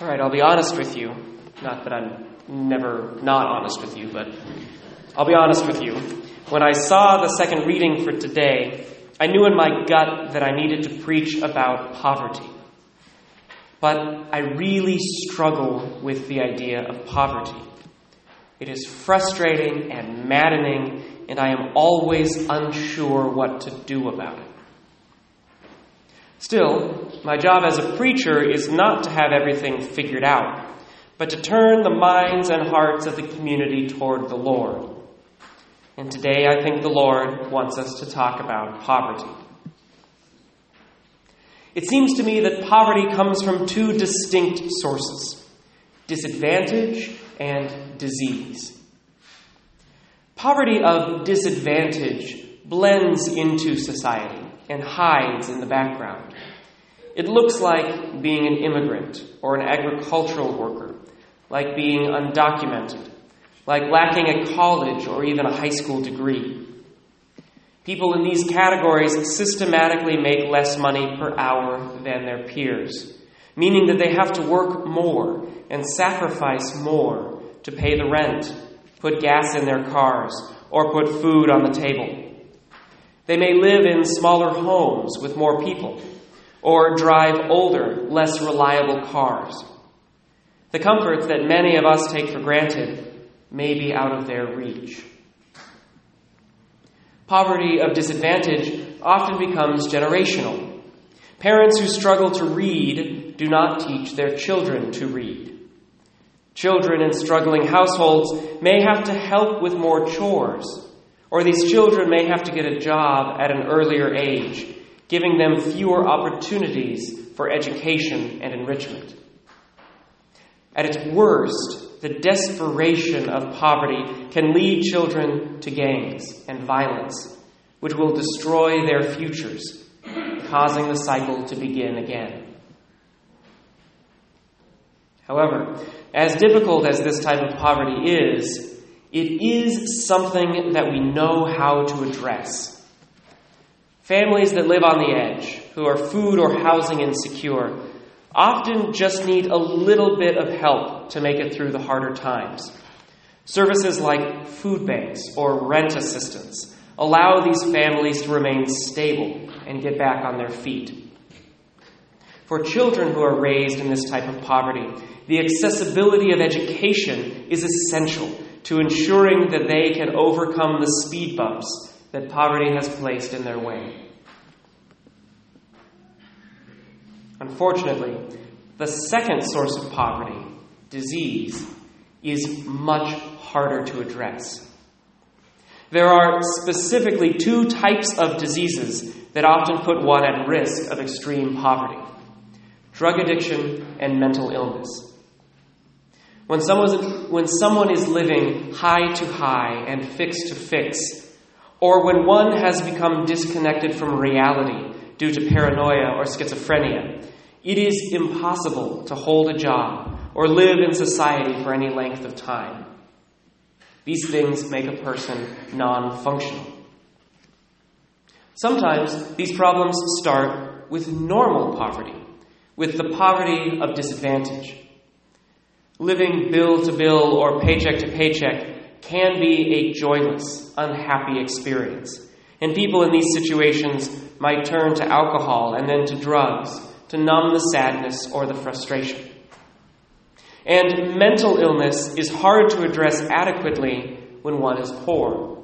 All right, I'll be honest with you. Not that I'm never not honest with you, but I'll be honest with you. When I saw the second reading for today, I knew in my gut that I needed to preach about poverty. But I really struggle with the idea of poverty. It is frustrating and maddening, and I am always unsure what to do about it. Still, my job as a preacher is not to have everything figured out, but to turn the minds and hearts of the community toward the Lord. And today I think the Lord wants us to talk about poverty. It seems to me that poverty comes from two distinct sources disadvantage and disease. Poverty of disadvantage blends into society and hides in the background. It looks like being an immigrant or an agricultural worker, like being undocumented, like lacking a college or even a high school degree. People in these categories systematically make less money per hour than their peers, meaning that they have to work more and sacrifice more to pay the rent, put gas in their cars, or put food on the table. They may live in smaller homes with more people, or drive older, less reliable cars. The comforts that many of us take for granted may be out of their reach. Poverty of disadvantage often becomes generational. Parents who struggle to read do not teach their children to read. Children in struggling households may have to help with more chores, or these children may have to get a job at an earlier age, giving them fewer opportunities for education and enrichment. At its worst, the desperation of poverty can lead children to gangs and violence, which will destroy their futures, causing the cycle to begin again. However, as difficult as this type of poverty is, it is something that we know how to address. Families that live on the edge, who are food or housing insecure, often just need a little bit of help to make it through the harder times. Services like food banks or rent assistance allow these families to remain stable and get back on their feet. For children who are raised in this type of poverty, the accessibility of education is essential to ensuring that they can overcome the speed bumps that poverty has placed in their way. Unfortunately, the second source of poverty, disease, is much harder to address. There are specifically two types of diseases that often put one at risk of extreme poverty drug addiction and mental illness. When someone, when someone is living high to high and fix to fix, or when one has become disconnected from reality due to paranoia or schizophrenia, it is impossible to hold a job or live in society for any length of time. These things make a person non functional. Sometimes these problems start with normal poverty, with the poverty of disadvantage. Living bill to bill or paycheck to paycheck can be a joyless, unhappy experience. And people in these situations might turn to alcohol and then to drugs to numb the sadness or the frustration. And mental illness is hard to address adequately when one is poor.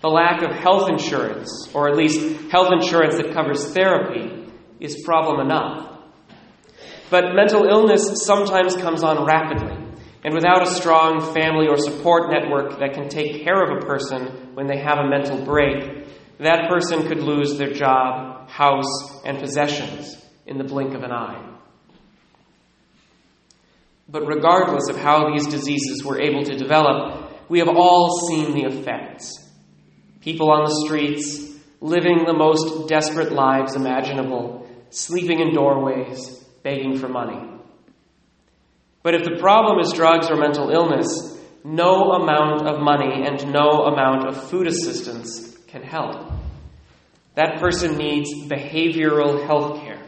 The lack of health insurance, or at least health insurance that covers therapy, is problem enough. But mental illness sometimes comes on rapidly, and without a strong family or support network that can take care of a person when they have a mental break, that person could lose their job, house, and possessions in the blink of an eye. But regardless of how these diseases were able to develop, we have all seen the effects. People on the streets, living the most desperate lives imaginable, sleeping in doorways, begging for money. But if the problem is drugs or mental illness, no amount of money and no amount of food assistance can help. That person needs behavioral health care.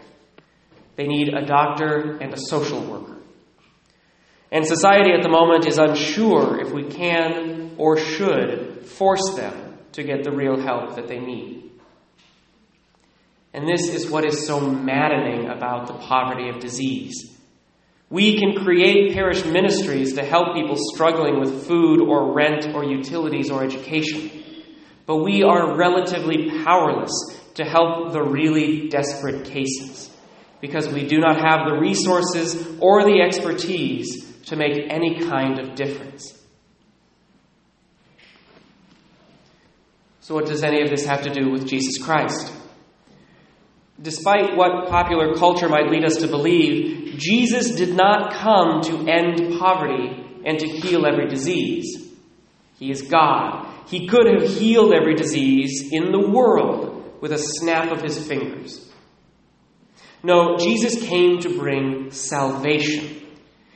They need a doctor and a social worker. And society at the moment is unsure if we can or should force them to get the real help that they need. And this is what is so maddening about the poverty of disease. We can create parish ministries to help people struggling with food or rent or utilities or education. But we are relatively powerless to help the really desperate cases because we do not have the resources or the expertise to make any kind of difference. So, what does any of this have to do with Jesus Christ? Despite what popular culture might lead us to believe, Jesus did not come to end poverty and to heal every disease. He is God. He could have healed every disease in the world with a snap of his fingers. No, Jesus came to bring salvation.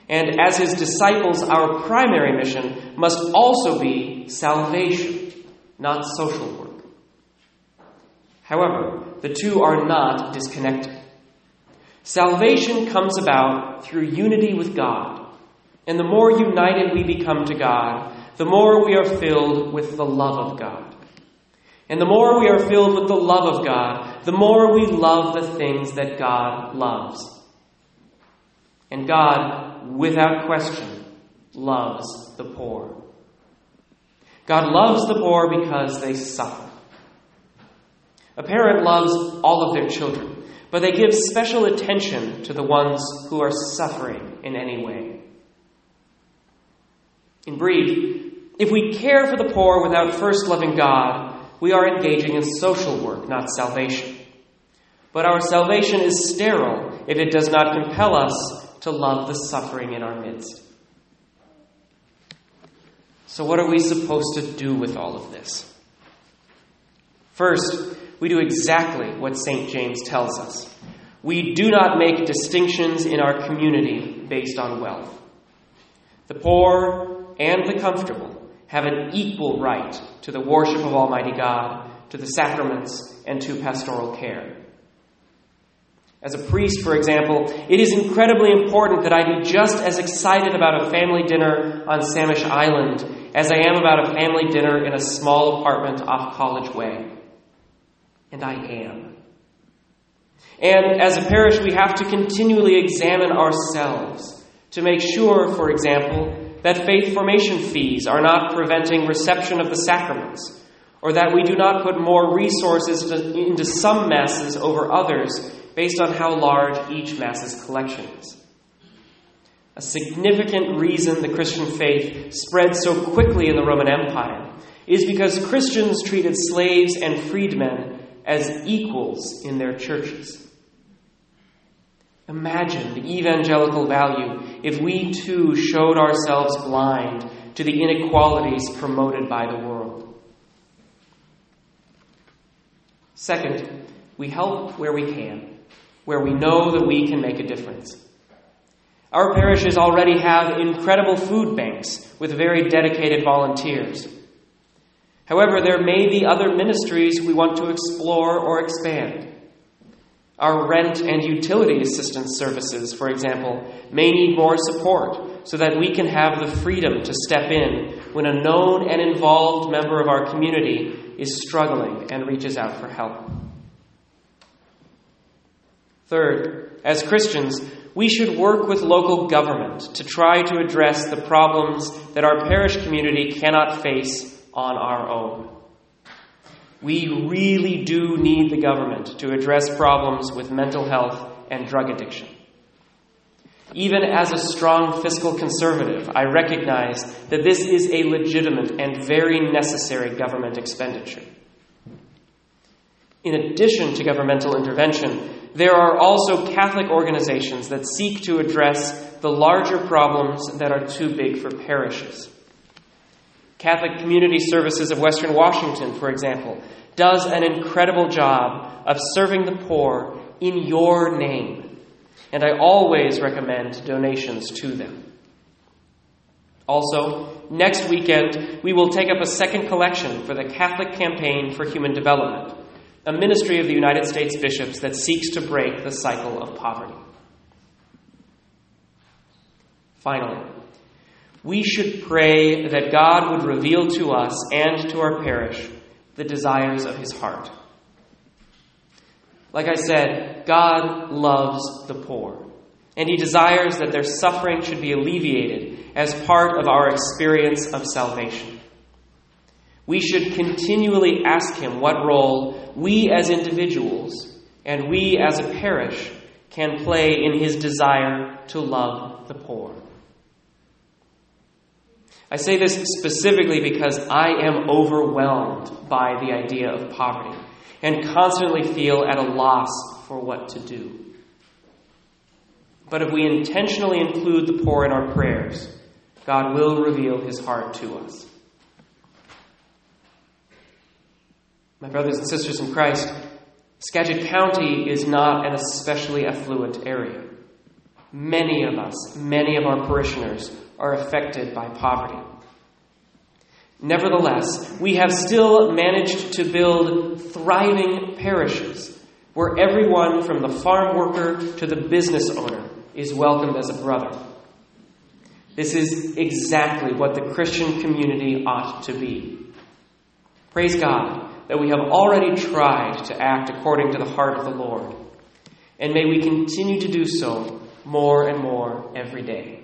And as his disciples, our primary mission must also be salvation, not social work. However, the two are not disconnected. Salvation comes about through unity with God. And the more united we become to God, the more we are filled with the love of God. And the more we are filled with the love of God, the more we love the things that God loves. And God, without question, loves the poor. God loves the poor because they suffer. A parent loves all of their children, but they give special attention to the ones who are suffering in any way. In brief, if we care for the poor without first loving God, we are engaging in social work, not salvation. But our salvation is sterile if it does not compel us to love the suffering in our midst. So, what are we supposed to do with all of this? First, we do exactly what St. James tells us. We do not make distinctions in our community based on wealth. The poor and the comfortable have an equal right to the worship of Almighty God, to the sacraments, and to pastoral care. As a priest, for example, it is incredibly important that I be just as excited about a family dinner on Samish Island as I am about a family dinner in a small apartment off College Way and I am. And as a parish, we have to continually examine ourselves to make sure, for example, that faith formation fees are not preventing reception of the sacraments, or that we do not put more resources into some masses over others based on how large each mass's collection is. A significant reason the Christian faith spread so quickly in the Roman Empire is because Christians treated slaves and freedmen as equals in their churches. Imagine the evangelical value if we too showed ourselves blind to the inequalities promoted by the world. Second, we help where we can, where we know that we can make a difference. Our parishes already have incredible food banks with very dedicated volunteers. However, there may be other ministries we want to explore or expand. Our rent and utility assistance services, for example, may need more support so that we can have the freedom to step in when a known and involved member of our community is struggling and reaches out for help. Third, as Christians, we should work with local government to try to address the problems that our parish community cannot face on our own. We really do need the government to address problems with mental health and drug addiction. Even as a strong fiscal conservative, I recognize that this is a legitimate and very necessary government expenditure. In addition to governmental intervention, there are also Catholic organizations that seek to address the larger problems that are too big for parishes. Catholic Community Services of Western Washington, for example, does an incredible job of serving the poor in your name. And I always recommend donations to them. Also, next weekend, we will take up a second collection for the Catholic Campaign for Human Development, a ministry of the United States bishops that seeks to break the cycle of poverty. Finally, we should pray that God would reveal to us and to our parish the desires of his heart. Like I said, God loves the poor, and he desires that their suffering should be alleviated as part of our experience of salvation. We should continually ask him what role we as individuals and we as a parish can play in his desire to love the poor. I say this specifically because I am overwhelmed by the idea of poverty and constantly feel at a loss for what to do. But if we intentionally include the poor in our prayers, God will reveal his heart to us. My brothers and sisters in Christ, Skagit County is not an especially affluent area. Many of us, many of our parishioners, are affected by poverty. Nevertheless, we have still managed to build thriving parishes where everyone from the farm worker to the business owner is welcomed as a brother. This is exactly what the Christian community ought to be. Praise God that we have already tried to act according to the heart of the Lord. And may we continue to do so more and more every day.